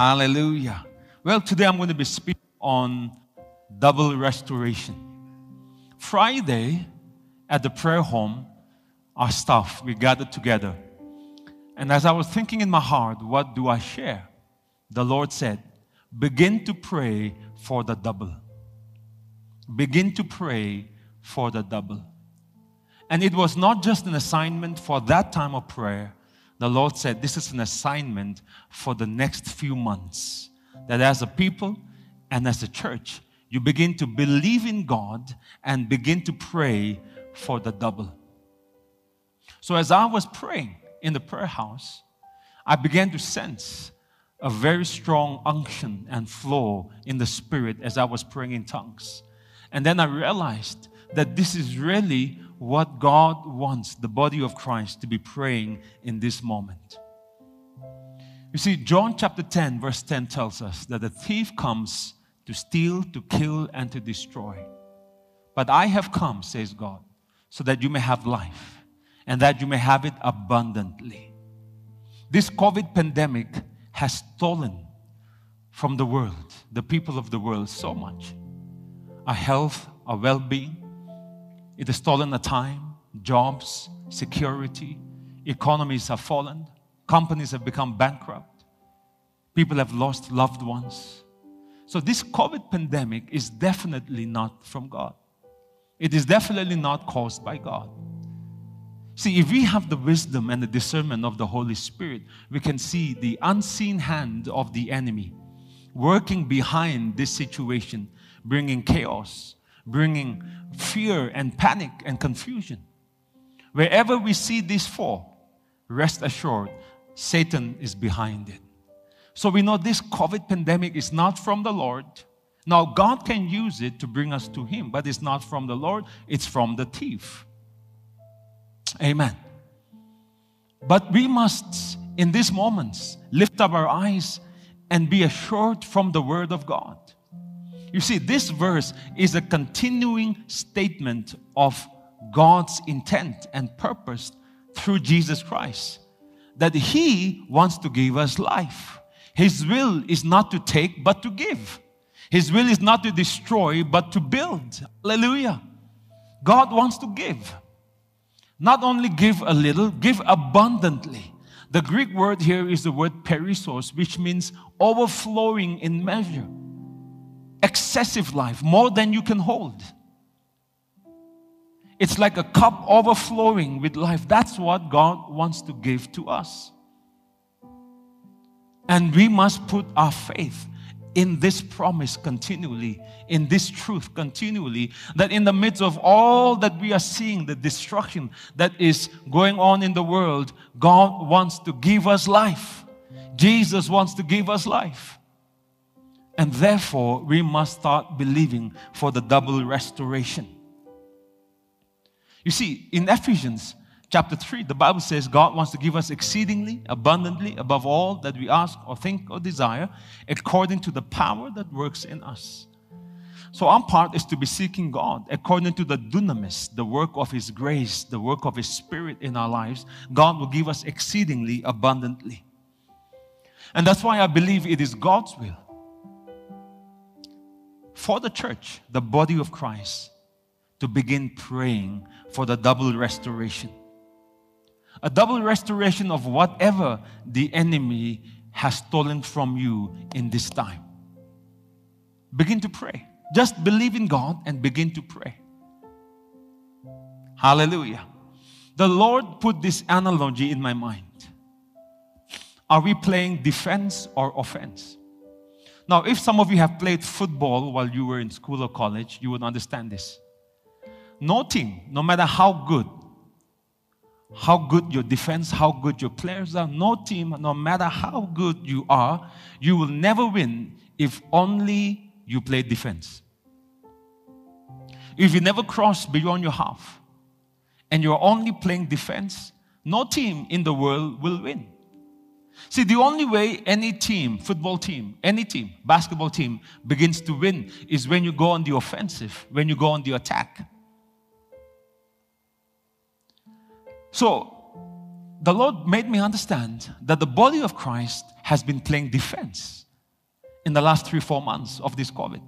Hallelujah. Well, today I'm going to be speaking on double restoration. Friday at the prayer home, our staff, we gathered together. And as I was thinking in my heart, what do I share? The Lord said, begin to pray for the double. Begin to pray for the double. And it was not just an assignment for that time of prayer. The Lord said, This is an assignment for the next few months. That as a people and as a church, you begin to believe in God and begin to pray for the double. So, as I was praying in the prayer house, I began to sense a very strong unction and flow in the spirit as I was praying in tongues. And then I realized that this is really what God wants the body of Christ to be praying in this moment. You see, John chapter 10, verse 10 tells us that the thief comes to steal, to kill, and to destroy. But I have come, says God, so that you may have life and that you may have it abundantly. This COVID pandemic has stolen from the world, the people of the world, so much our health, our well being. It has stolen the time, jobs, security, economies have fallen, companies have become bankrupt, people have lost loved ones. So, this COVID pandemic is definitely not from God. It is definitely not caused by God. See, if we have the wisdom and the discernment of the Holy Spirit, we can see the unseen hand of the enemy working behind this situation, bringing chaos, bringing fear and panic and confusion. Wherever we see this fall, rest assured, Satan is behind it. So we know this COVID pandemic is not from the Lord. Now, God can use it to bring us to Him, but it's not from the Lord, it's from the thief. Amen. But we must, in these moments, lift up our eyes and be assured from the Word of God. You see, this verse is a continuing statement of God's intent and purpose through Jesus Christ that He wants to give us life. His will is not to take, but to give. His will is not to destroy, but to build. Hallelujah. God wants to give. Not only give a little, give abundantly. The Greek word here is the word perissos, which means overflowing in measure, excessive life, more than you can hold. It's like a cup overflowing with life. That's what God wants to give to us. And we must put our faith in this promise continually, in this truth continually, that in the midst of all that we are seeing, the destruction that is going on in the world, God wants to give us life. Jesus wants to give us life. And therefore, we must start believing for the double restoration. You see, in Ephesians, chapter 3, the Bible says God wants to give us exceedingly, abundantly, above all that we ask or think or desire, according to the power that works in us. So, our part is to be seeking God according to the dunamis, the work of His grace, the work of His Spirit in our lives. God will give us exceedingly abundantly. And that's why I believe it is God's will for the church, the body of Christ, to begin praying for the double restoration a double restoration of whatever the enemy has stolen from you in this time. Begin to pray. Just believe in God and begin to pray. Hallelujah. The Lord put this analogy in my mind. Are we playing defense or offense? Now, if some of you have played football while you were in school or college, you would understand this. No team, no matter how good, how good your defense, how good your players are. No team, no matter how good you are, you will never win if only you play defense. If you never cross beyond your half and you're only playing defense, no team in the world will win. See, the only way any team, football team, any team, basketball team begins to win is when you go on the offensive, when you go on the attack. So, the Lord made me understand that the body of Christ has been playing defense in the last three, four months of this COVID.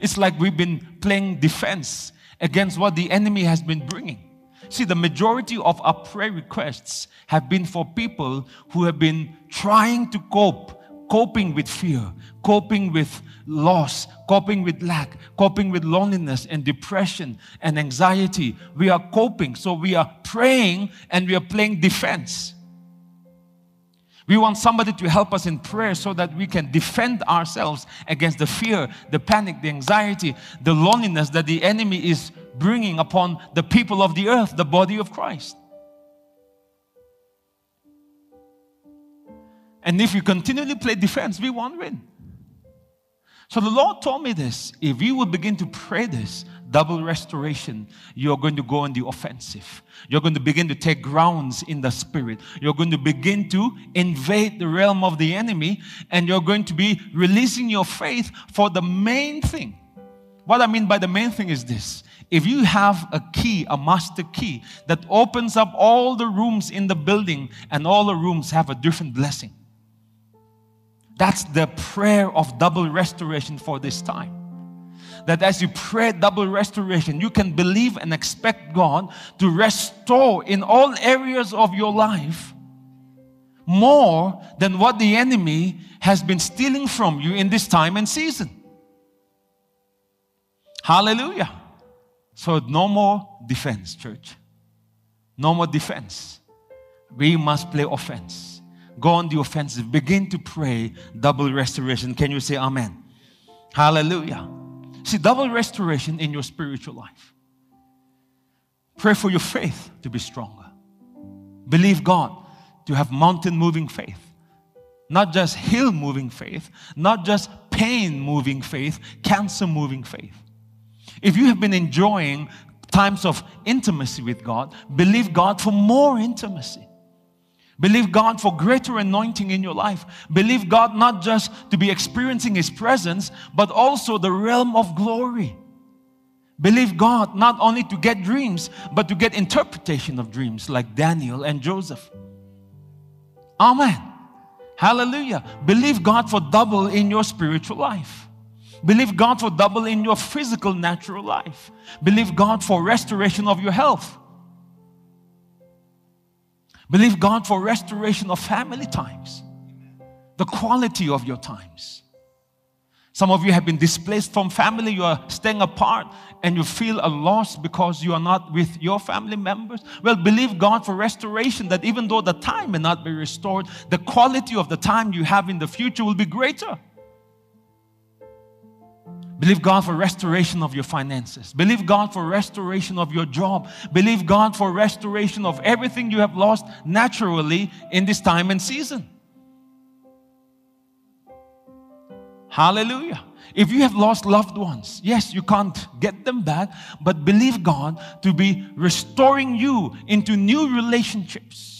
It's like we've been playing defense against what the enemy has been bringing. See, the majority of our prayer requests have been for people who have been trying to cope, coping with fear, coping with loss, coping with lack, coping with loneliness and depression and anxiety. We are coping, so we are praying and we are playing defense. We want somebody to help us in prayer so that we can defend ourselves against the fear, the panic, the anxiety, the loneliness that the enemy is bringing upon the people of the earth, the body of Christ. And if you continually play defense, we won't win. So the Lord told me this if you will begin to pray this, double restoration, you're going to go on the offensive. You're going to begin to take grounds in the spirit. You're going to begin to invade the realm of the enemy, and you're going to be releasing your faith for the main thing. What I mean by the main thing is this if you have a key, a master key, that opens up all the rooms in the building, and all the rooms have a different blessing. That's the prayer of double restoration for this time that as you pray double restoration, you can believe and expect God to restore in all areas of your life more than what the enemy has been stealing from you in this time and season. Hallelujah. So, no more defense, church. No more defense. We must play offense. Go on the offensive. Begin to pray double restoration. Can you say amen? Hallelujah. See, double restoration in your spiritual life. Pray for your faith to be stronger. Believe God to have mountain moving faith. Not just hill moving faith, not just pain moving faith, cancer moving faith. If you have been enjoying times of intimacy with God, believe God for more intimacy. Believe God for greater anointing in your life. Believe God not just to be experiencing His presence, but also the realm of glory. Believe God not only to get dreams, but to get interpretation of dreams like Daniel and Joseph. Amen. Hallelujah. Believe God for double in your spiritual life. Believe God for double in your physical, natural life. Believe God for restoration of your health. Believe God for restoration of family times, the quality of your times. Some of you have been displaced from family, you are staying apart, and you feel a loss because you are not with your family members. Well, believe God for restoration that even though the time may not be restored, the quality of the time you have in the future will be greater. Believe God for restoration of your finances. Believe God for restoration of your job. Believe God for restoration of everything you have lost naturally in this time and season. Hallelujah. If you have lost loved ones, yes, you can't get them back, but believe God to be restoring you into new relationships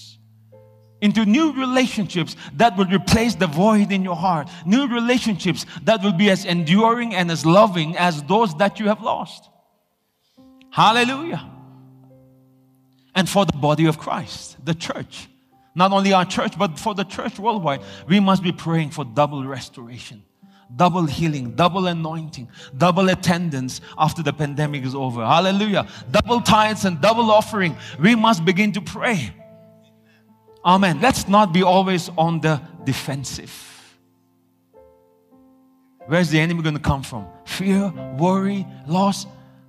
into new relationships that will replace the void in your heart. New relationships that will be as enduring and as loving as those that you have lost. Hallelujah. And for the body of Christ, the church, not only our church, but for the church worldwide, we must be praying for double restoration, double healing, double anointing, double attendance after the pandemic is over. Hallelujah. Double tithes and double offering. We must begin to pray Amen. Let's not be always on the defensive. Where's the enemy going to come from? Fear, worry, loss.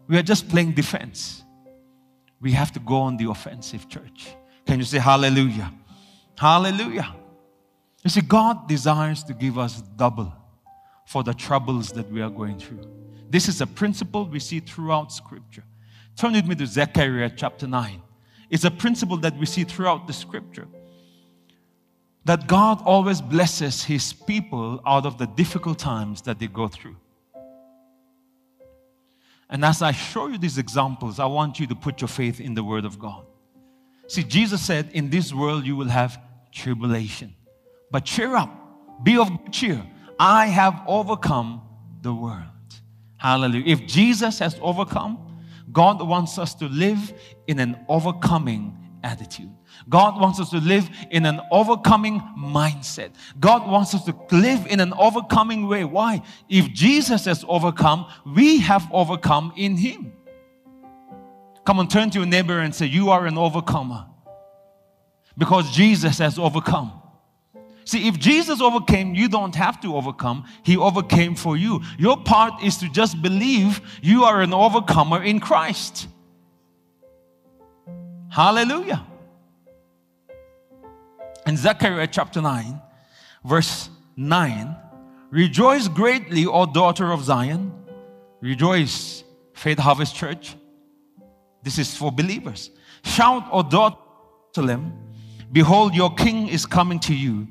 We are just playing defense. We have to go on the offensive, church. Can you say hallelujah? Hallelujah. You see, God desires to give us double for the troubles that we are going through. This is a principle we see throughout Scripture. Turn with me to Zechariah chapter 9. It's a principle that we see throughout the Scripture that God always blesses His people out of the difficult times that they go through. And as I show you these examples, I want you to put your faith in the Word of God. See, Jesus said, In this world you will have tribulation. But cheer up, be of good cheer. I have overcome the world. Hallelujah. If Jesus has overcome, God wants us to live in an overcoming attitude. God wants us to live in an overcoming mindset. God wants us to live in an overcoming way. Why? If Jesus has overcome, we have overcome in Him. Come on, turn to your neighbor and say, You are an overcomer because Jesus has overcome. See, if Jesus overcame, you don't have to overcome. He overcame for you. Your part is to just believe you are an overcomer in Christ. Hallelujah. In Zechariah chapter 9, verse 9, rejoice greatly, O daughter of Zion. Rejoice, Faith Harvest Church. This is for believers. Shout, O daughter of Jerusalem, behold, your king is coming to you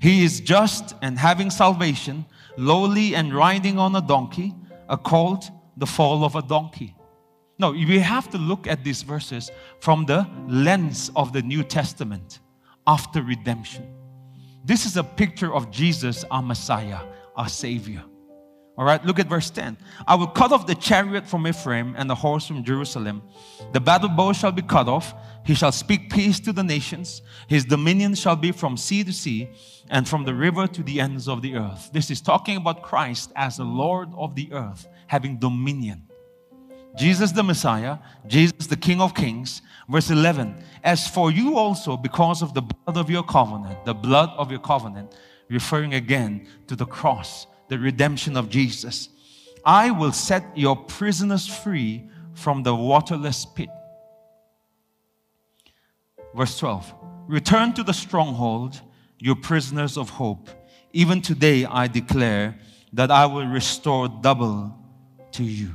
he is just and having salvation, lowly and riding on a donkey, a colt, the fall of a donkey. No, we have to look at these verses from the lens of the New Testament after redemption. This is a picture of Jesus, our Messiah, our Savior. All right, look at verse 10. I will cut off the chariot from Ephraim and the horse from Jerusalem. The battle bow shall be cut off. He shall speak peace to the nations. His dominion shall be from sea to sea and from the river to the ends of the earth. This is talking about Christ as the Lord of the earth, having dominion. Jesus the Messiah, Jesus the King of Kings. Verse 11 As for you also, because of the blood of your covenant, the blood of your covenant, referring again to the cross the redemption of Jesus. I will set your prisoners free from the waterless pit. Verse 12 Return to the stronghold, you prisoners of hope. Even today I declare that I will restore double to you.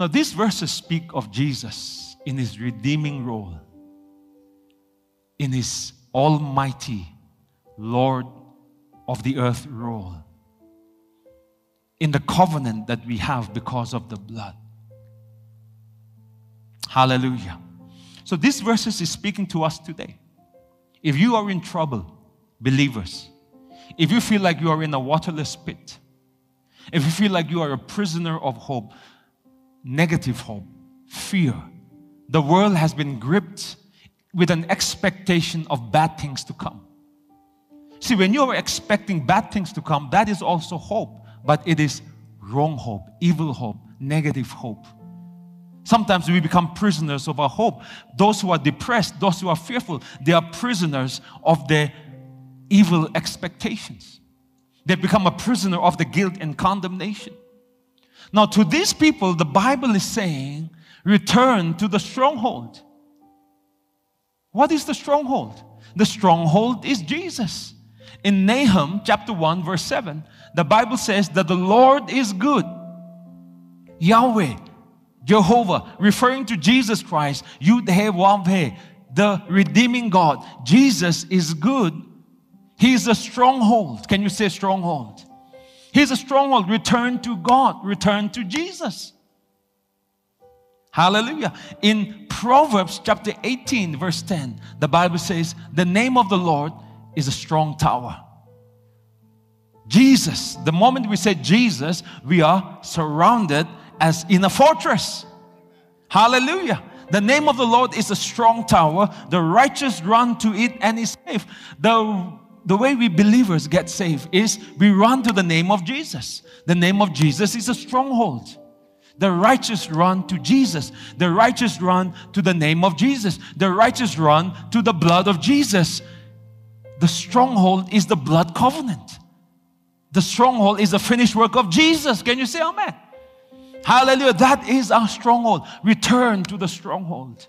Now, these verses speak of Jesus in his redeeming role, in his almighty Lord of the earth role in the covenant that we have because of the blood. Hallelujah. So, these verses is speaking to us today. If you are in trouble, believers, if you feel like you are in a waterless pit, if you feel like you are a prisoner of hope, negative hope, fear, the world has been gripped with an expectation of bad things to come. See, when you are expecting bad things to come, that is also hope, but it is wrong hope, evil hope, negative hope. Sometimes we become prisoners of our hope. Those who are depressed, those who are fearful, they are prisoners of their evil expectations. They become a prisoner of the guilt and condemnation. Now, to these people, the Bible is saying, return to the stronghold. What is the stronghold? The stronghold is Jesus. In Nahum chapter 1, verse 7, the Bible says that the Lord is good. Yahweh, Jehovah, referring to Jesus Christ, Yud He the redeeming God. Jesus is good. He is a stronghold. Can you say stronghold? He's a stronghold. Return to God, return to Jesus. Hallelujah. In Proverbs chapter 18, verse 10, the Bible says, The name of the Lord is a strong tower. Jesus, the moment we say Jesus, we are surrounded as in a fortress. Hallelujah. The name of the Lord is a strong tower. The righteous run to it and is safe. The, the way we believers get saved is we run to the name of Jesus. The name of Jesus is a stronghold. The righteous run to Jesus. The righteous run to the name of Jesus. The righteous run to the blood of Jesus. The stronghold is the blood covenant. The stronghold is the finished work of Jesus. Can you say amen? Hallelujah. That is our stronghold. Return to the stronghold.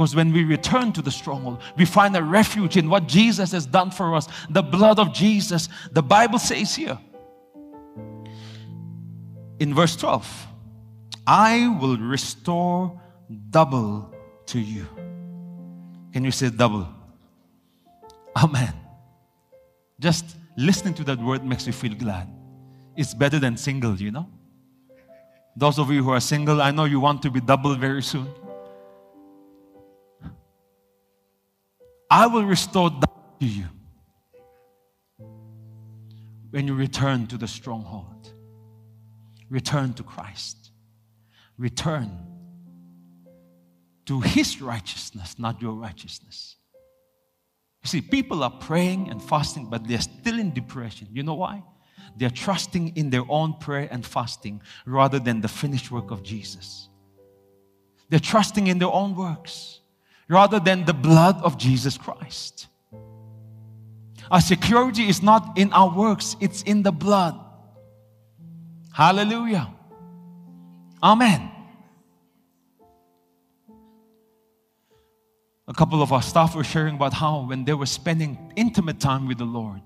Because when we return to the stronghold, we find a refuge in what Jesus has done for us, the blood of Jesus. The Bible says here in verse 12, I will restore double to you. Can you say double? Amen. Just listening to that word makes you feel glad. It's better than single, you know? Those of you who are single, I know you want to be double very soon. I will restore that to you when you return to the stronghold. Return to Christ. Return to his righteousness, not your righteousness. You see, people are praying and fasting, but they're still in depression. You know why? They're trusting in their own prayer and fasting rather than the finished work of Jesus. They're trusting in their own works rather than the blood of Jesus Christ. Our security is not in our works, it's in the blood. Hallelujah. Amen. A couple of our staff were sharing about how when they were spending intimate time with the Lord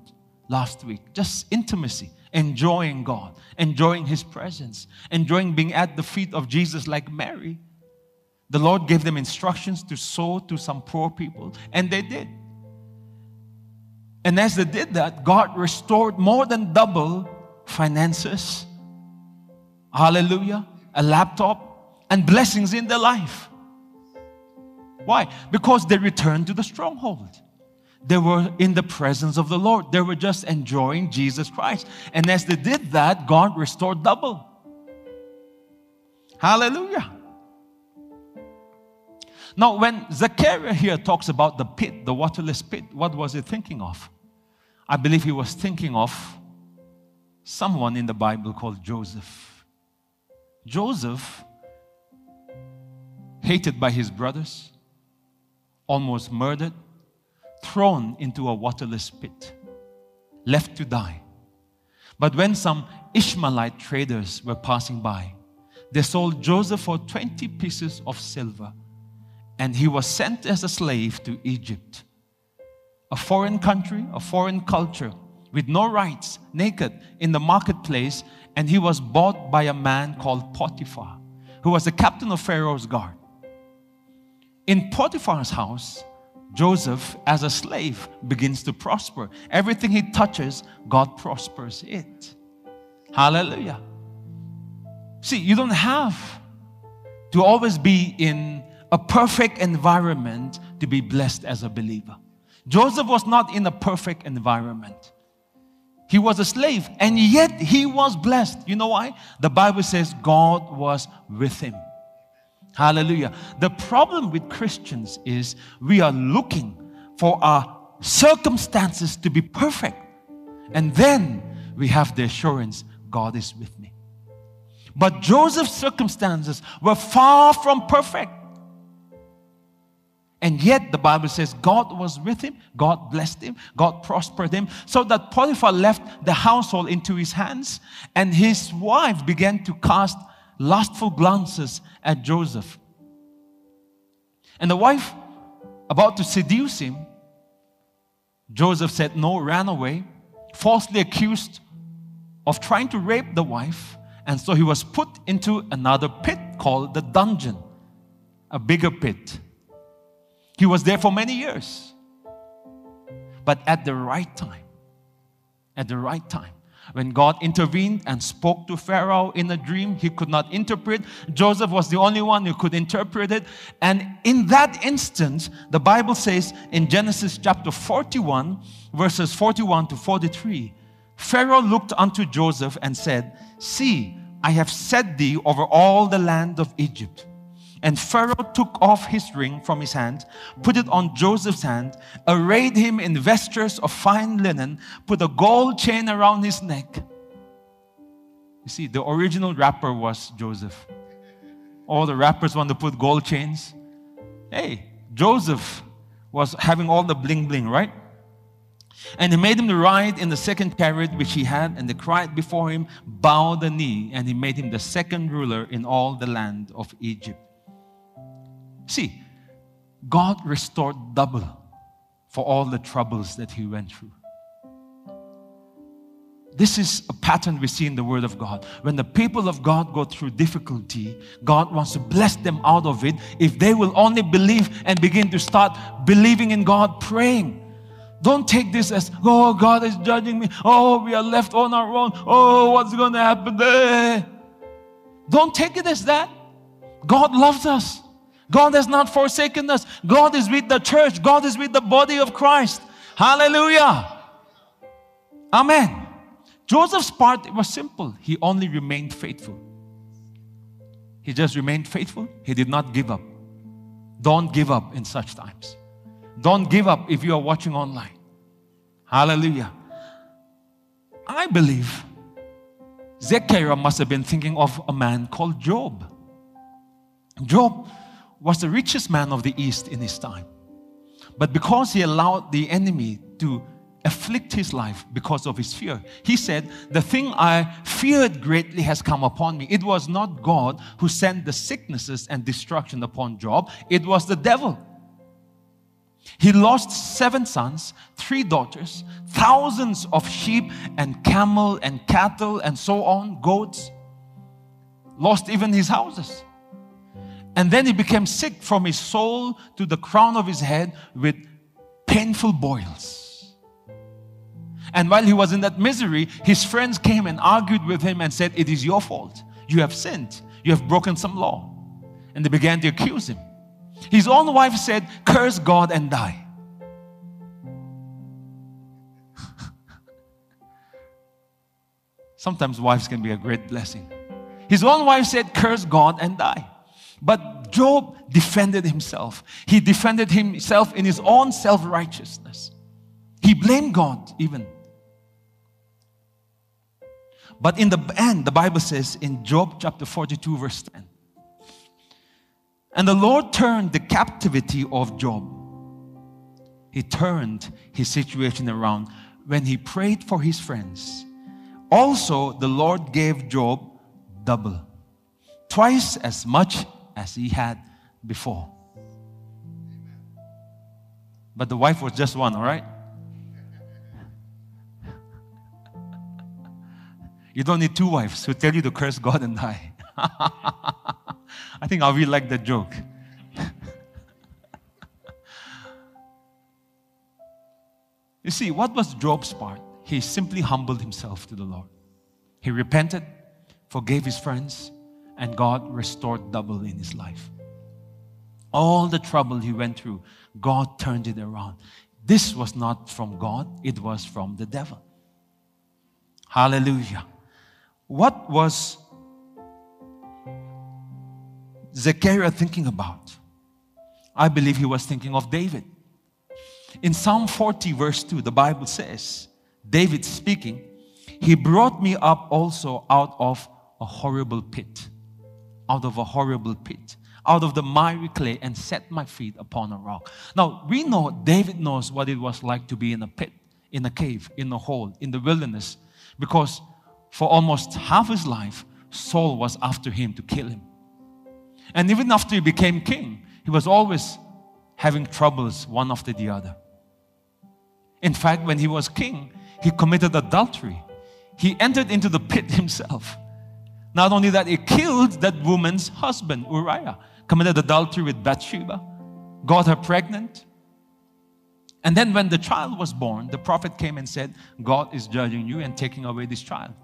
last week, just intimacy, enjoying God, enjoying His presence, enjoying being at the feet of Jesus like Mary. The Lord gave them instructions to sow to some poor people, and they did. And as they did that, God restored more than double finances, hallelujah, a laptop, and blessings in their life. Why? Because they returned to the stronghold. They were in the presence of the Lord. They were just enjoying Jesus Christ. And as they did that, God restored double. Hallelujah. Now, when Zechariah here talks about the pit, the waterless pit, what was he thinking of? I believe he was thinking of someone in the Bible called Joseph. Joseph, hated by his brothers, almost murdered, thrown into a waterless pit, left to die. But when some Ishmaelite traders were passing by, they sold Joseph for 20 pieces of silver, and he was sent as a slave to Egypt, a foreign country, a foreign culture, with no rights, naked in the marketplace, and he was bought by a man called Potiphar, who was the captain of Pharaoh's guard. In Potiphar's house, Joseph, as a slave, begins to prosper. Everything he touches, God prospers it. Hallelujah. See, you don't have to always be in a perfect environment to be blessed as a believer. Joseph was not in a perfect environment. He was a slave, and yet he was blessed. You know why? The Bible says God was with him. Hallelujah. The problem with Christians is we are looking for our circumstances to be perfect. And then we have the assurance God is with me. But Joseph's circumstances were far from perfect. And yet the Bible says God was with him, God blessed him, God prospered him, so that Potiphar left the household into his hands, and his wife began to cast lustful glances at Joseph. And the wife, about to seduce him, Joseph said no, ran away, falsely accused of trying to rape the wife. And so he was put into another pit called the dungeon, a bigger pit. He was there for many years. But at the right time, at the right time, when God intervened and spoke to Pharaoh in a dream, he could not interpret. Joseph was the only one who could interpret it. And in that instance, the Bible says in Genesis chapter 41, verses 41 to 43, Pharaoh looked unto Joseph and said, See, I have set thee over all the land of Egypt. And Pharaoh took off his ring from his hand, put it on Joseph's hand, arrayed him in vestures of fine linen, put a gold chain around his neck. You see, the original rapper was Joseph. All the rappers want to put gold chains. Hey, Joseph was having all the bling bling, right? And he made him ride in the second chariot which he had, and they cried before him, Bow the knee, and he made him the second ruler in all the land of Egypt. See, God restored double for all the troubles that he went through. This is a pattern we see in the Word of God. When the people of God go through difficulty, God wants to bless them out of it if they will only believe and begin to start believing in God, praying. Don't take this as, oh, God is judging me. Oh, we are left on our own. Oh, what's going to happen there? Don't take it as that. God loves us. God has not forsaken us. God is with the church. God is with the body of Christ. Hallelujah. Amen. Joseph's part was simple. He only remained faithful. He just remained faithful. He did not give up. Don't give up in such times. Don't give up if you are watching online. Hallelujah. I believe Zechariah must have been thinking of a man called Job. Job was the richest man of the East in his time. But because he allowed the enemy to afflict his life because of his fear. He said, The thing I feared greatly has come upon me. It was not God who sent the sicknesses and destruction upon Job, it was the devil. He lost seven sons, three daughters, thousands of sheep and camel and cattle and so on, goats. Lost even his houses. And then he became sick from his sole to the crown of his head with painful boils. And while he was in that misery, his friends came and argued with him and said, It is your fault. You have sinned. You have broken some law. And they began to accuse him. His own wife said, Curse God and die. Sometimes wives can be a great blessing. His own wife said, Curse God and die. But Job defended himself. He defended himself in his own self righteousness. He blamed God even. But in the end, the Bible says in Job chapter 42, verse 10, and the Lord turned the captivity of Job. He turned his situation around when he prayed for his friends. Also, the Lord gave Job double, twice as much as he had before. But the wife was just one, all right? You don't need two wives who tell you to curse God and die. I think I will like that joke. you see, what was Job's part? He simply humbled himself to the Lord. He repented, forgave his friends, and God restored double in his life. All the trouble he went through, God turned it around. This was not from God, it was from the devil. Hallelujah. What was Zechariah thinking about? I believe he was thinking of David. In Psalm 40, verse 2, the Bible says, David speaking, He brought me up also out of a horrible pit, out of a horrible pit, out of the miry clay, and set my feet upon a rock. Now, we know David knows what it was like to be in a pit, in a cave, in a hole, in the wilderness, because for almost half his life, Saul was after him to kill him. And even after he became king, he was always having troubles one after the other. In fact, when he was king, he committed adultery. He entered into the pit himself. Not only that, he killed that woman's husband, Uriah, committed adultery with Bathsheba, got her pregnant. And then, when the child was born, the prophet came and said, God is judging you and taking away this child.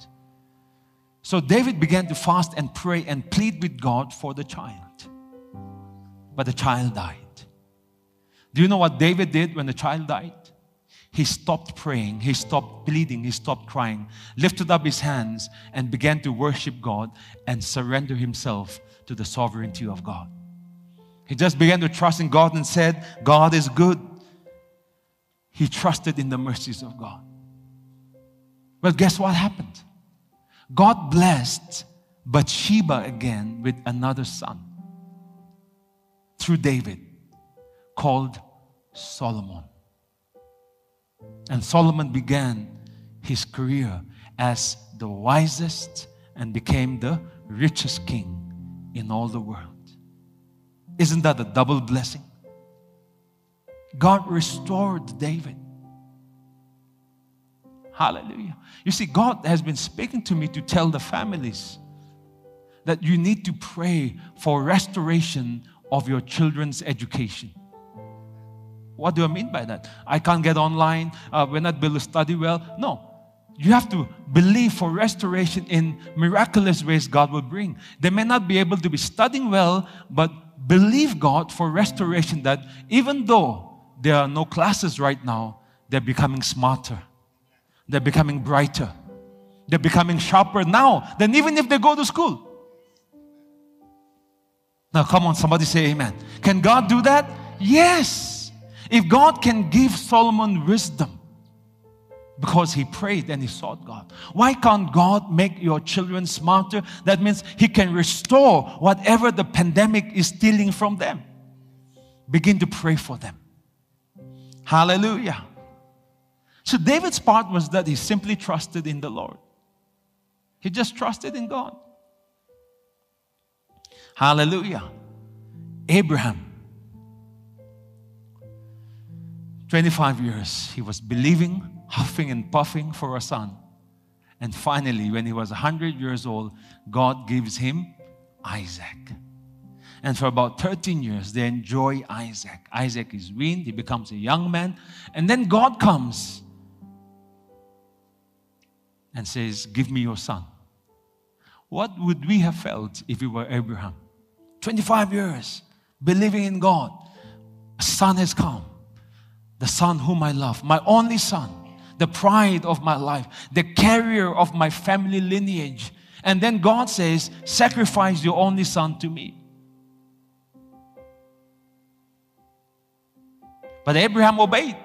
So David began to fast and pray and plead with God for the child. But the child died. Do you know what David did when the child died? He stopped praying, he stopped pleading, he stopped crying, lifted up his hands, and began to worship God and surrender himself to the sovereignty of God. He just began to trust in God and said, God is good. He trusted in the mercies of God. Well, guess what happened? God blessed Bathsheba again with another son through David called Solomon. And Solomon began his career as the wisest and became the richest king in all the world. Isn't that a double blessing? God restored David. Hallelujah. You see, God has been speaking to me to tell the families that you need to pray for restoration of your children's education. What do I mean by that? I can't get online, uh, we're not able to study well. No. You have to believe for restoration in miraculous ways God will bring. They may not be able to be studying well, but believe God for restoration that even though there are no classes right now, they're becoming smarter they're becoming brighter. They're becoming sharper now than even if they go to school. Now, come on, somebody say amen. Can God do that? Yes. If God can give Solomon wisdom because he prayed and he sought God, why can't God make your children smarter? That means He can restore whatever the pandemic is stealing from them. Begin to pray for them. Hallelujah. So, David's part was that he simply trusted in the Lord, he just trusted in God. Hallelujah. Abraham. 25 years, he was believing, huffing and puffing for a son. And finally, when he was 100 years old, God gives him Isaac. And for about 13 years, they enjoy Isaac. Isaac is weaned, he becomes a young man. And then God comes and says, Give me your son. What would we have felt if we were Abraham? 25 years believing in God. A son has come. The son whom I love, my only son, the pride of my life, the carrier of my family lineage. And then God says, Sacrifice your only son to me. But Abraham obeyed,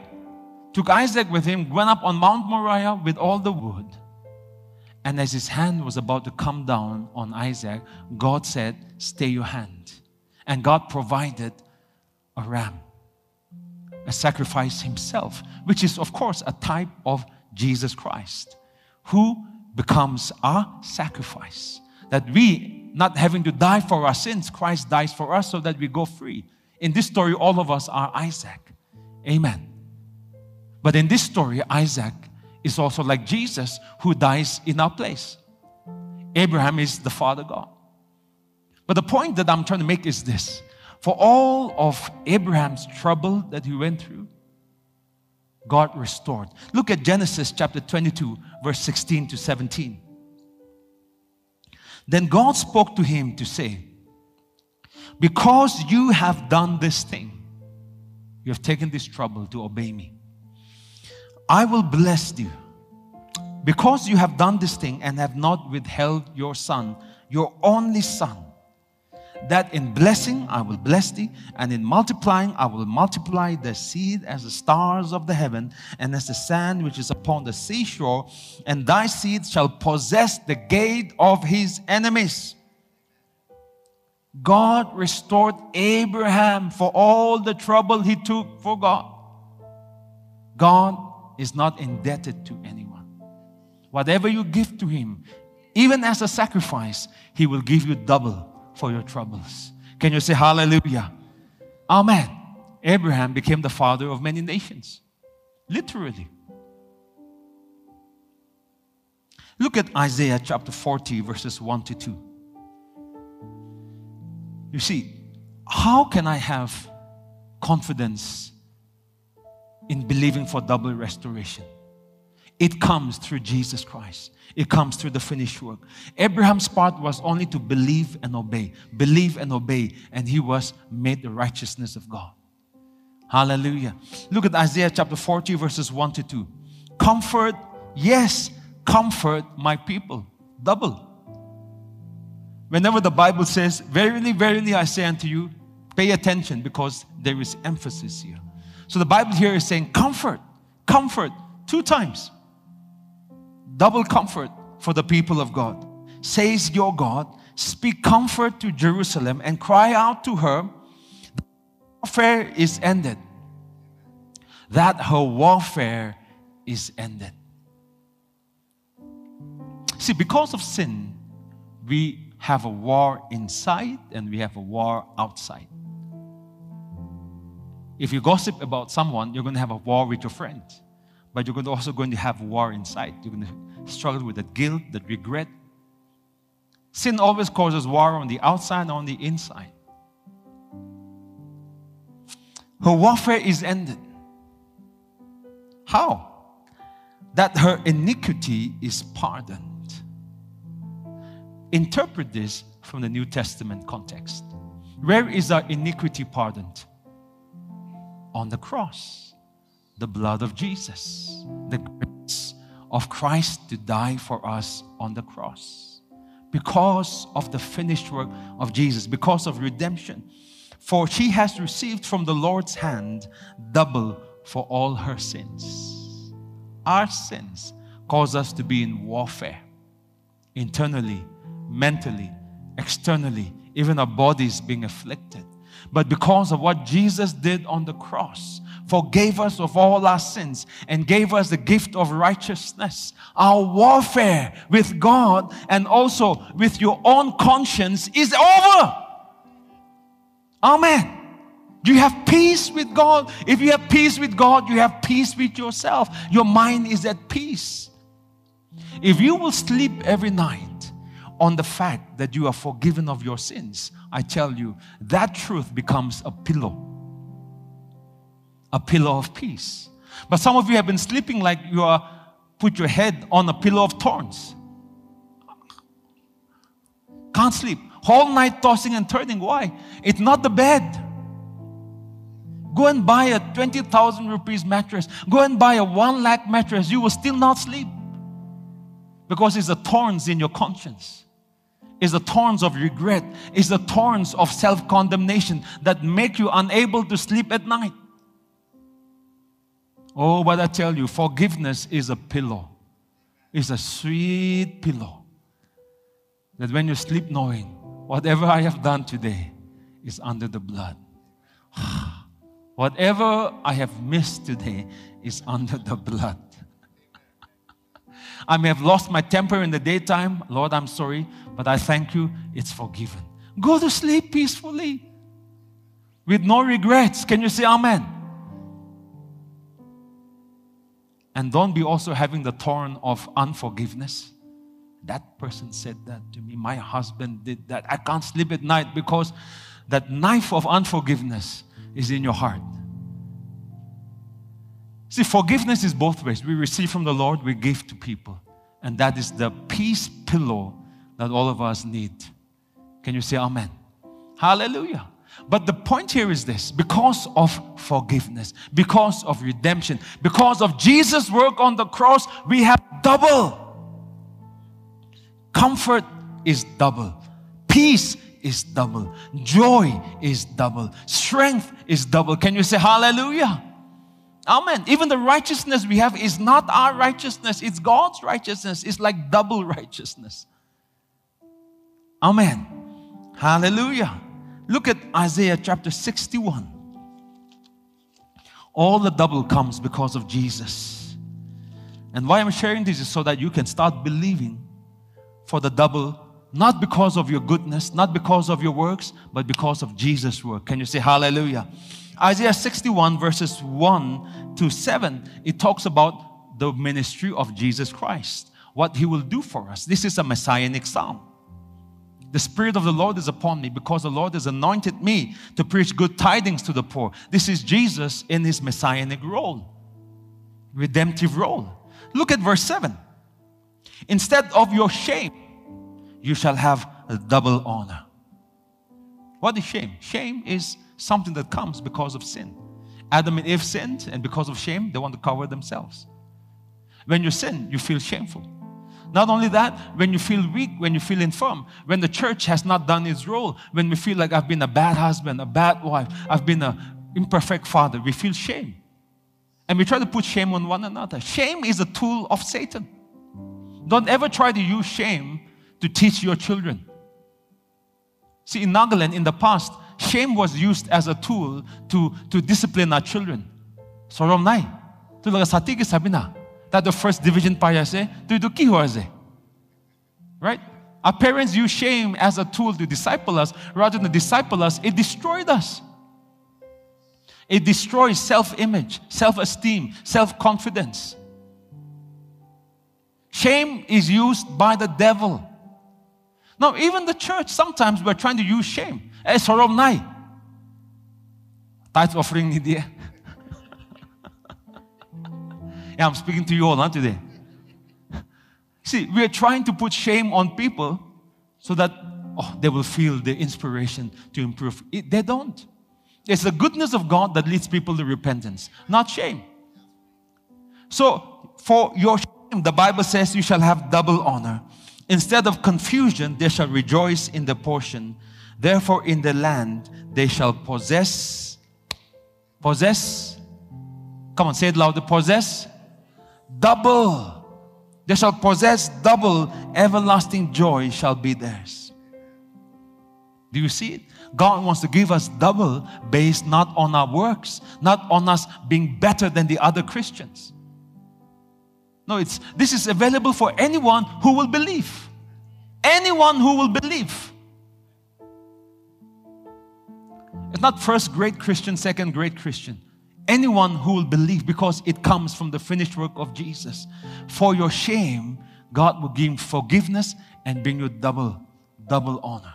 took Isaac with him, went up on Mount Moriah with all the wood. And as his hand was about to come down on Isaac, God said, Stay your hand. And God provided a ram, a sacrifice himself, which is, of course, a type of Jesus Christ, who becomes our sacrifice. That we, not having to die for our sins, Christ dies for us so that we go free. In this story, all of us are Isaac. Amen. But in this story, Isaac is also like Jesus who dies in our place. Abraham is the Father God. But the point that I'm trying to make is this for all of Abraham's trouble that he went through, God restored. Look at Genesis chapter 22, verse 16 to 17. Then God spoke to him to say, Because you have done this thing, you have taken this trouble to obey me. I will bless you because you have done this thing and have not withheld your son, your only son. That in blessing I will bless thee, and in multiplying I will multiply the seed as the stars of the heaven and as the sand which is upon the seashore, and thy seed shall possess the gate of his enemies. God restored Abraham for all the trouble he took for God. God is not indebted to anyone. Whatever you give to him, even as a sacrifice, he will give you double for your troubles. Can you say hallelujah? Amen. Abraham became the father of many nations. Literally. Look at Isaiah chapter 40, verses 1 to 2. You see, how can I have confidence in believing for double restoration? It comes through Jesus Christ. It comes through the finished work. Abraham's part was only to believe and obey, believe and obey, and he was made the righteousness of God. Hallelujah. Look at Isaiah chapter 40, verses 1 to 2. Comfort, yes, comfort my people. Double. Whenever the Bible says, Verily, verily, I say unto you, pay attention because there is emphasis here. So the Bible here is saying, Comfort, comfort, two times. Double comfort for the people of God. Says your God, speak comfort to Jerusalem and cry out to her, warfare is ended. That her warfare is ended. See, because of sin, we have a war inside and we have a war outside. If you gossip about someone, you're going to have a war with your friends. But you're also going to have war inside. You're going to struggle with that guilt, that regret. Sin always causes war on the outside and on the inside. Her warfare is ended. How? That her iniquity is pardoned interpret this from the New Testament context. Where is our iniquity pardoned? On the cross. The blood of Jesus. The grace of Christ to die for us on the cross. because of the finished work of Jesus, because of redemption. For she has received from the Lord's hand double for all her sins. Our sins cause us to be in warfare internally, mentally, externally, even our bodies being afflicted. But because of what Jesus did on the cross, forgave us of all our sins and gave us the gift of righteousness. Our warfare with God and also with your own conscience is over. Amen. You have peace with God. If you have peace with God, you have peace with yourself. Your mind is at peace. If you will sleep every night on the fact that you are forgiven of your sins, I tell you, that truth becomes a pillow a pillow of peace. But some of you have been sleeping like you are put your head on a pillow of thorns. Can't sleep. Whole night tossing and turning. Why? It's not the bed. Go and buy a 20,000 rupees mattress. Go and buy a 1 lakh mattress. You will still not sleep. Because it's the thorns in your conscience. It's the thorns of regret. It's the thorns of self condemnation that make you unable to sleep at night. Oh, but I tell you, forgiveness is a pillow. It's a sweet pillow. That when you sleep, knowing whatever I have done today is under the blood. whatever I have missed today is under the blood. I may have lost my temper in the daytime. Lord, I'm sorry, but I thank you, it's forgiven. Go to sleep peacefully with no regrets. Can you say amen? And don't be also having the thorn of unforgiveness. That person said that to me. My husband did that. I can't sleep at night because that knife of unforgiveness is in your heart. See, forgiveness is both ways. We receive from the Lord, we give to people. And that is the peace pillow that all of us need. Can you say amen? Hallelujah. But the point here is this because of forgiveness, because of redemption, because of Jesus' work on the cross, we have double. Comfort is double, peace is double, joy is double, strength is double. Can you say hallelujah? Amen. Even the righteousness we have is not our righteousness, it's God's righteousness. It's like double righteousness. Amen. Hallelujah. Look at Isaiah chapter 61. All the double comes because of Jesus. And why I'm sharing this is so that you can start believing for the double, not because of your goodness, not because of your works, but because of Jesus' work. Can you say hallelujah? Isaiah 61, verses 1 to 7, it talks about the ministry of Jesus Christ, what he will do for us. This is a messianic psalm. The Spirit of the Lord is upon me because the Lord has anointed me to preach good tidings to the poor. This is Jesus in his messianic role, redemptive role. Look at verse 7. Instead of your shame, you shall have a double honor. What is shame? Shame is something that comes because of sin. Adam and Eve sinned, and because of shame, they want to cover themselves. When you sin, you feel shameful. Not only that, when you feel weak, when you feel infirm, when the church has not done its role, when we feel like I've been a bad husband, a bad wife, I've been an imperfect father, we feel shame. And we try to put shame on one another. Shame is a tool of Satan. Don't ever try to use shame to teach your children. See, in Nagaland in the past, shame was used as a tool to, to discipline our children. Sorom nai. Tulaga sati ki sabi na that the first division paya se to do ki Right? Our parents use shame as a tool to disciple us rather than disciple us, it destroyed us. It destroys self image, self esteem, self confidence. Shame is used by the devil. Now, even the church, sometimes we're trying to use shame. Eh. Tithe offering ni Yeah, I'm speaking to you all, not today. See, we are trying to put shame on people so that oh, they will feel the inspiration to improve. It, they don't. It's the goodness of God that leads people to repentance, not shame. So, for your shame, the Bible says you shall have double honor. Instead of confusion, they shall rejoice in the portion. Therefore, in the land they shall possess, possess, come on, say it louder, possess double. They shall possess double, everlasting joy shall be theirs. Do you see it? God wants to give us double based not on our works, not on us being better than the other Christians. No, it's this is available for anyone who will believe. Anyone who will believe. It's not first great Christian, second great Christian. Anyone who will believe because it comes from the finished work of Jesus. For your shame, God will give forgiveness and bring you double, double honor.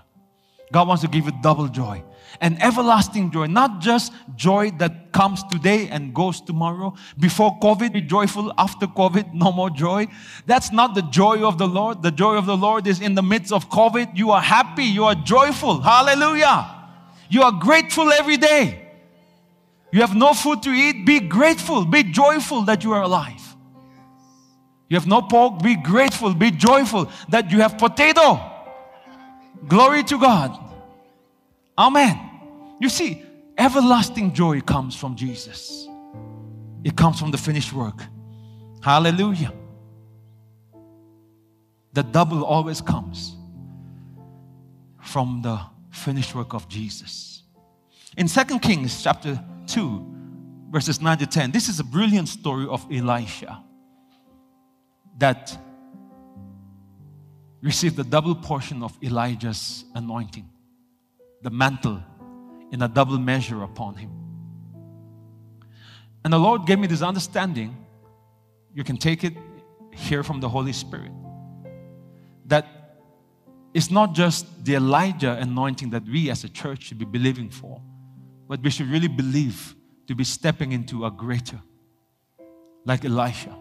God wants to give you double joy and everlasting joy, not just joy that comes today and goes tomorrow. Before COVID, be joyful. After COVID, no more joy. That's not the joy of the Lord. The joy of the Lord is in the midst of COVID. You are happy, you are joyful. Hallelujah. You are grateful every day. You have no food to eat, be grateful, be joyful that you are alive. You have no pork, be grateful, be joyful that you have potato. Glory to God. Amen. You see, everlasting joy comes from Jesus, it comes from the finished work. Hallelujah. The double always comes from the finished work of Jesus. In 2 Kings chapter 2, verses 9 to 10, this is a brilliant story of Elisha that received the double portion of Elijah's anointing, the mantle in a double measure upon him. And the Lord gave me this understanding. You can take it here from the Holy Spirit. That it's not just the Elijah anointing that we as a church should be believing for, but we should really believe to be stepping into a greater, like Elisha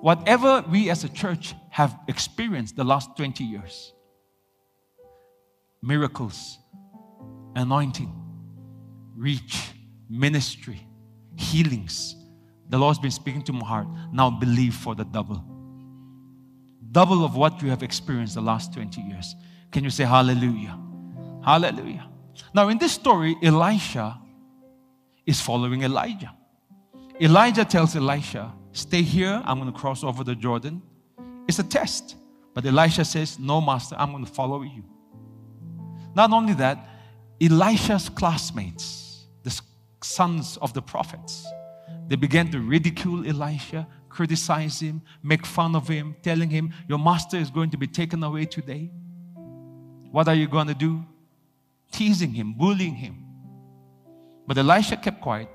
whatever we as a church have experienced the last 20 years miracles, anointing, reach, ministry, healings. The Lord's been speaking to my heart. Now believe for the double. Double of what you have experienced the last 20 years. Can you say hallelujah? Hallelujah. Now, in this story, Elisha is following Elijah. Elijah tells Elisha, Stay here. I'm going to cross over the Jordan. It's a test. But Elisha says, No, Master, I'm going to follow you. Not only that, Elisha's classmates, the sons of the prophets, they began to ridicule Elisha, criticize him, make fun of him, telling him, Your master is going to be taken away today. What are you going to do? Teasing him, bullying him. But Elisha kept quiet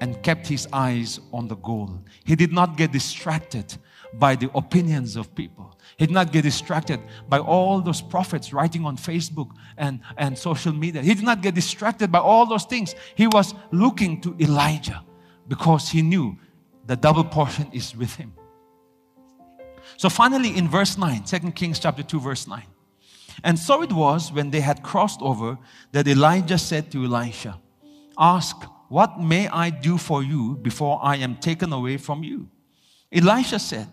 and kept his eyes on the goal. He did not get distracted by the opinions of people. He did not get distracted by all those prophets writing on Facebook and, and social media. He did not get distracted by all those things. He was looking to Elijah because he knew the double portion is with him. So finally, in verse 9, 2 Kings chapter 2, verse 9. And so it was when they had crossed over that Elijah said to Elisha, Ask what may I do for you before I am taken away from you? Elisha said,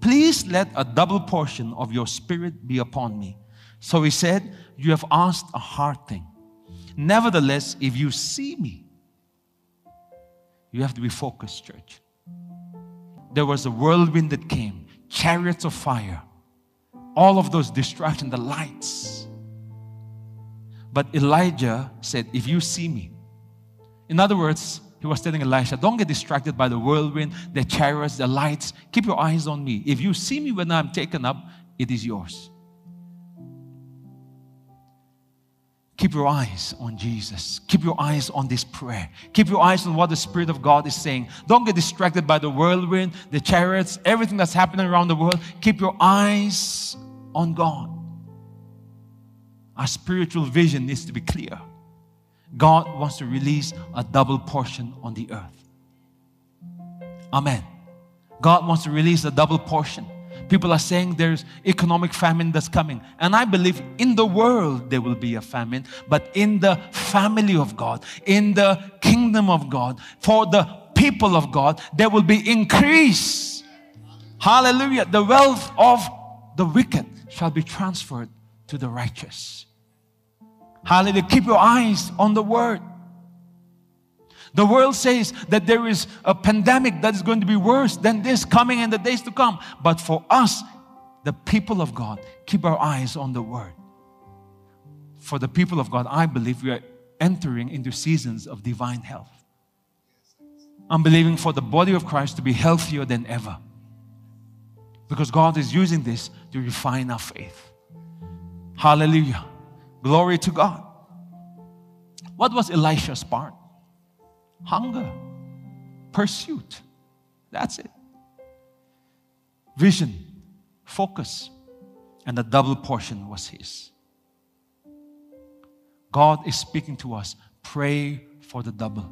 Please let a double portion of your spirit be upon me. So he said, You have asked a hard thing. Nevertheless, if you see me, you have to be focused, church. There was a whirlwind that came, chariots of fire, all of those distractions, the lights. But Elijah said, If you see me, in other words, he was telling Elisha, don't get distracted by the whirlwind, the chariots, the lights. Keep your eyes on me. If you see me when I'm taken up, it is yours. Keep your eyes on Jesus. Keep your eyes on this prayer. Keep your eyes on what the Spirit of God is saying. Don't get distracted by the whirlwind, the chariots, everything that's happening around the world. Keep your eyes on God. Our spiritual vision needs to be clear. God wants to release a double portion on the earth. Amen. God wants to release a double portion. People are saying there's economic famine that's coming. And I believe in the world there will be a famine, but in the family of God, in the kingdom of God, for the people of God, there will be increase. Hallelujah. The wealth of the wicked shall be transferred to the righteous. Hallelujah. Keep your eyes on the word. The world says that there is a pandemic that is going to be worse than this coming in the days to come. But for us, the people of God, keep our eyes on the word. For the people of God, I believe we are entering into seasons of divine health. I'm believing for the body of Christ to be healthier than ever. Because God is using this to refine our faith. Hallelujah. Glory to God. What was Elisha's part? Hunger, pursuit. That's it. Vision, focus, and the double portion was his. God is speaking to us. Pray for the double.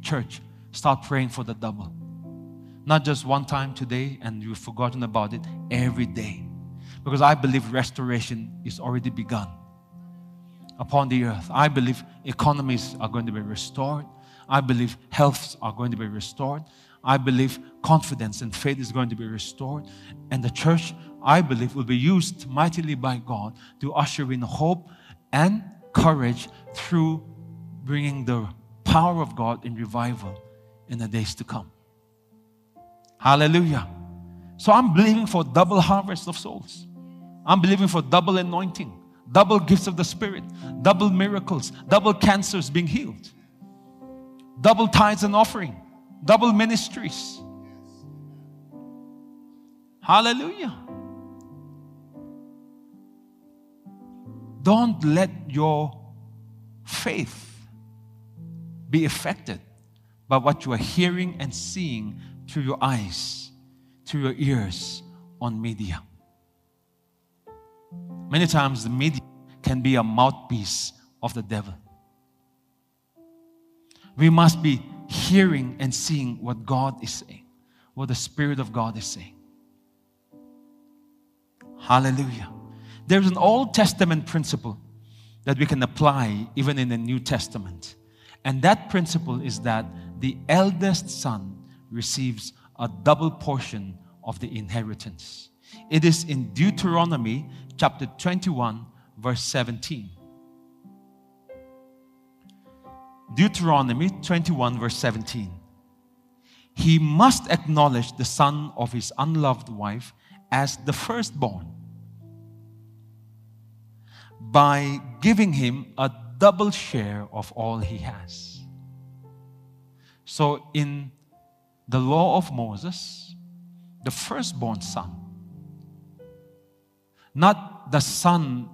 Church, start praying for the double. Not just one time today and you've forgotten about it, every day. Because I believe restoration is already begun upon the earth. I believe economies are going to be restored. I believe healths are going to be restored. I believe confidence and faith is going to be restored. And the church, I believe, will be used mightily by God to usher in hope and courage through bringing the power of God in revival in the days to come. Hallelujah. So I'm believing for double harvest of souls. I'm believing for double anointing, double gifts of the Spirit, double miracles, double cancers being healed, double tithes and offering, double ministries. Hallelujah. Don't let your faith be affected by what you are hearing and seeing through your eyes, through your ears on media. Many times the media can be a mouthpiece of the devil. We must be hearing and seeing what God is saying, what the Spirit of God is saying. Hallelujah. There's an Old Testament principle that we can apply even in the New Testament. And that principle is that the eldest son receives a double portion of the inheritance. It is in Deuteronomy chapter 21, verse 17. Deuteronomy 21, verse 17. He must acknowledge the son of his unloved wife as the firstborn by giving him a double share of all he has. So, in the law of Moses, the firstborn son, not the son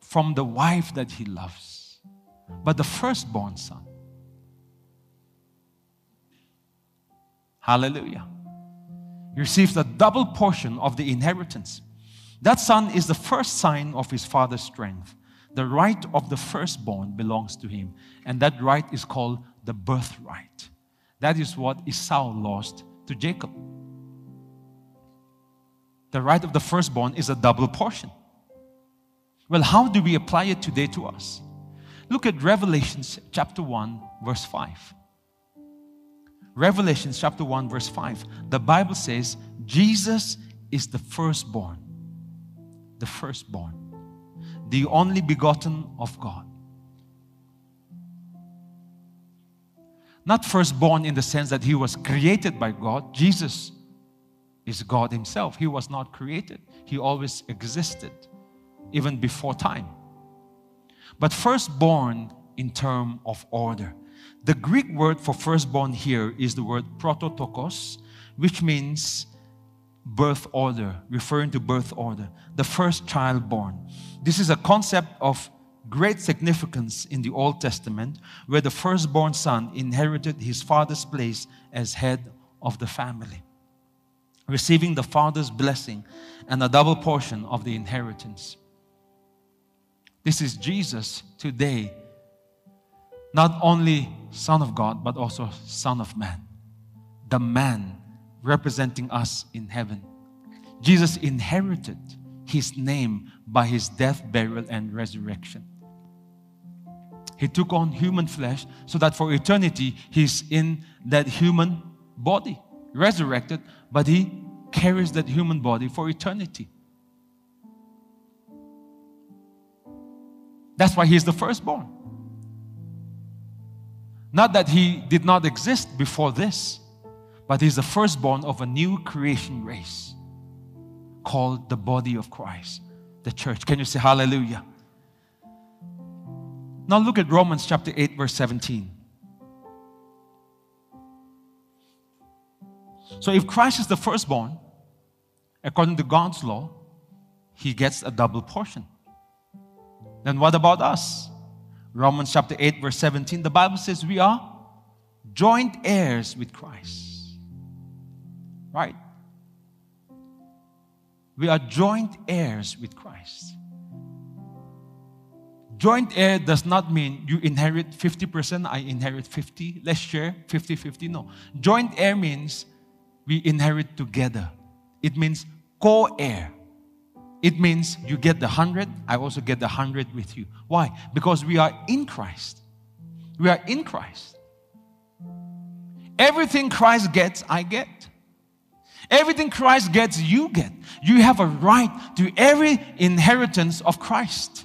from the wife that he loves, but the firstborn son. Hallelujah. He receives a double portion of the inheritance. That son is the first sign of his father's strength. The right of the firstborn belongs to him, and that right is called the birthright. That is what Esau lost to Jacob. The right of the firstborn is a double portion. Well, how do we apply it today to us? Look at Revelations chapter 1, verse 5. Revelations chapter 1, verse 5. The Bible says, Jesus is the firstborn. The firstborn. The only begotten of God. Not firstborn in the sense that he was created by God. Jesus is God himself. He was not created, he always existed, even before time. But firstborn in term of order. The Greek word for firstborn here is the word prototokos, which means birth order, referring to birth order, the first child born. This is a concept of great significance in the Old Testament, where the firstborn son inherited his father's place as head of the family, receiving the father's blessing and a double portion of the inheritance. This is Jesus today, not only Son of God, but also Son of Man, the man representing us in heaven. Jesus inherited his name by his death, burial, and resurrection. He took on human flesh so that for eternity he's in that human body, resurrected, but he carries that human body for eternity. That's why he's the firstborn. Not that he did not exist before this, but he's the firstborn of a new creation race called the body of Christ, the church. Can you say hallelujah? Now look at Romans chapter 8, verse 17. So if Christ is the firstborn, according to God's law, he gets a double portion. Then what about us? Romans chapter 8, verse 17, the Bible says we are joint heirs with Christ. Right? We are joint heirs with Christ. Joint heir does not mean you inherit 50%, I inherit 50, let's share 50 50. No. Joint heir means we inherit together. It means co heir. It means you get the 100, I also get the 100 with you. Why? Because we are in Christ. We are in Christ. Everything Christ gets, I get. Everything Christ gets, you get. You have a right to every inheritance of Christ.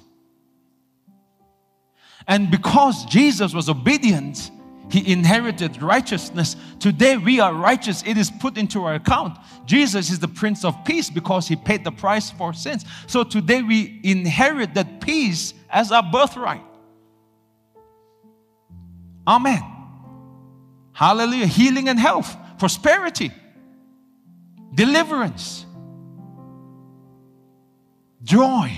And because Jesus was obedient, he inherited righteousness. Today we are righteous. It is put into our account. Jesus is the Prince of Peace because he paid the price for sins. So today we inherit that peace as our birthright. Amen. Hallelujah. Healing and health, prosperity, deliverance, joy.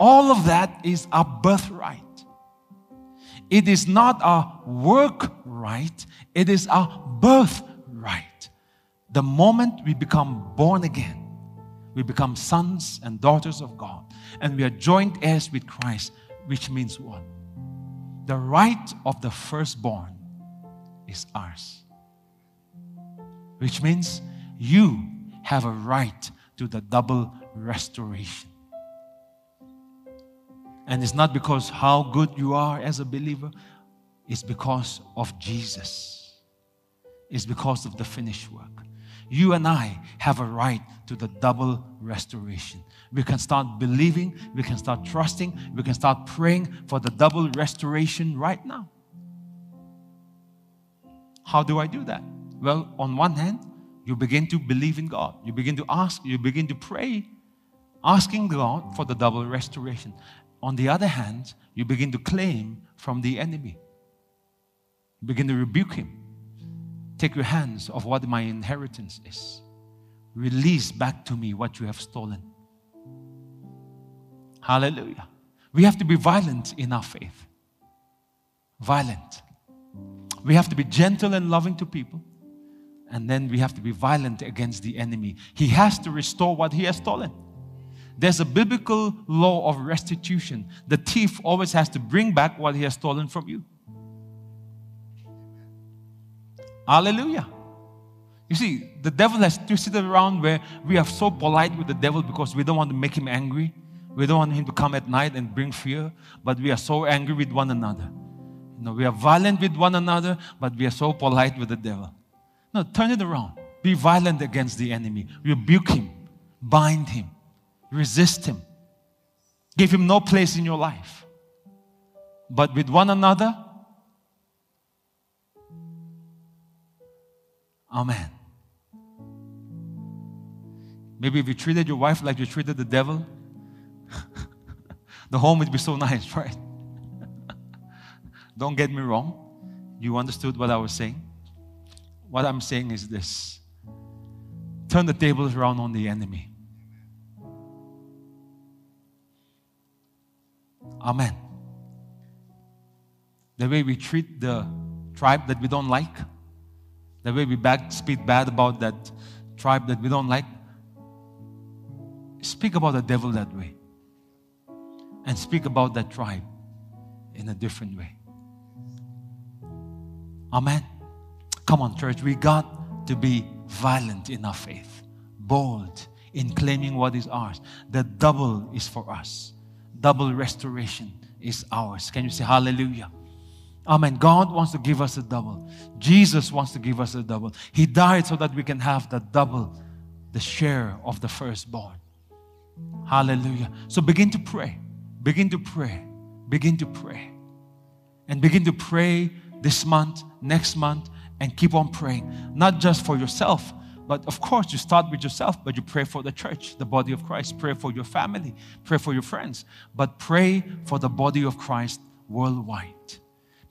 All of that is our birthright. It is not a work right, it is a birth right. The moment we become born again, we become sons and daughters of God, and we are joint heirs with Christ, which means what? The right of the firstborn is ours. Which means you have a right to the double restoration. And it's not because how good you are as a believer, it's because of Jesus. It's because of the finished work. You and I have a right to the double restoration. We can start believing, we can start trusting, we can start praying for the double restoration right now. How do I do that? Well, on one hand, you begin to believe in God. You begin to ask, you begin to pray, asking God for the double restoration. On the other hand, you begin to claim from the enemy. You begin to rebuke him. Take your hands of what my inheritance is. Release back to me what you have stolen. Hallelujah. We have to be violent in our faith. Violent. We have to be gentle and loving to people. And then we have to be violent against the enemy. He has to restore what he has stolen. There's a biblical law of restitution. The thief always has to bring back what he has stolen from you. Hallelujah. You see, the devil has twisted around where we are so polite with the devil because we don't want to make him angry. We don't want him to come at night and bring fear, but we are so angry with one another. Know, we are violent with one another, but we are so polite with the devil. No, turn it around. Be violent against the enemy. Rebuke him. Bind him. Resist him. Give him no place in your life. But with one another, Amen. Maybe if you treated your wife like you treated the devil, the home would be so nice, right? Don't get me wrong. You understood what I was saying? What I'm saying is this turn the tables around on the enemy. Amen. The way we treat the tribe that we don't like, the way we bad, speak bad about that tribe that we don't like, speak about the devil that way. And speak about that tribe in a different way. Amen. Come on, church. We got to be violent in our faith, bold in claiming what is ours. The double is for us double restoration is ours. Can you say hallelujah? Amen. God wants to give us a double. Jesus wants to give us a double. He died so that we can have the double, the share of the firstborn. Hallelujah. So begin to pray. Begin to pray. begin to pray. And begin to pray this month, next month, and keep on praying. Not just for yourself, but of course, you start with yourself, but you pray for the church, the body of Christ. Pray for your family, pray for your friends, but pray for the body of Christ worldwide.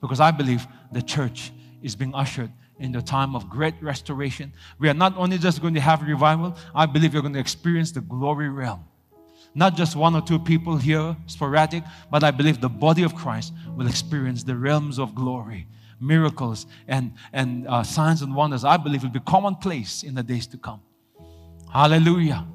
Because I believe the church is being ushered in the time of great restoration. We are not only just going to have revival, I believe you're going to experience the glory realm. Not just one or two people here, sporadic, but I believe the body of Christ will experience the realms of glory, miracles, and, and uh, signs and wonders. I believe will be commonplace in the days to come. Hallelujah.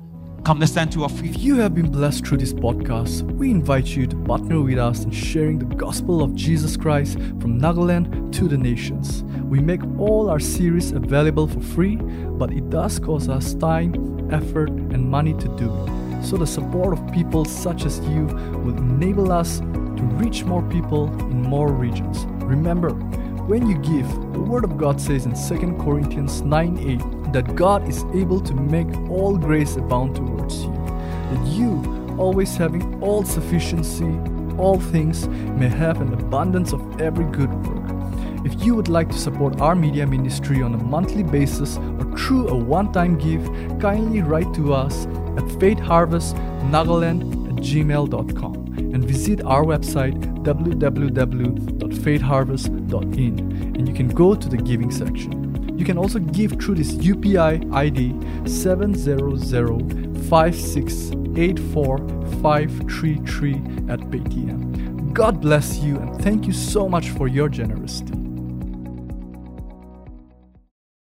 Come, let's stand to our feet. If you have been blessed through this podcast, we invite you to partner with us in sharing the gospel of Jesus Christ from Nagaland to the nations. We make all our series available for free, but it does cost us time, effort, and money to do it. So the support of people such as you will enable us to reach more people in more regions. Remember, when you give, the Word of God says in 2 Corinthians 9 8 that God is able to make all grace abound towards you, that you, always having all sufficiency, all things, may have an abundance of every good work. If you would like to support our media ministry on a monthly basis or through a one time give, kindly write to us at faithharvestnagaland at gmail.com and visit our website www.faithharvest.in and you can go to the giving section. You can also give through this UPI ID 70056845533 at Paytm. God bless you and thank you so much for your generosity.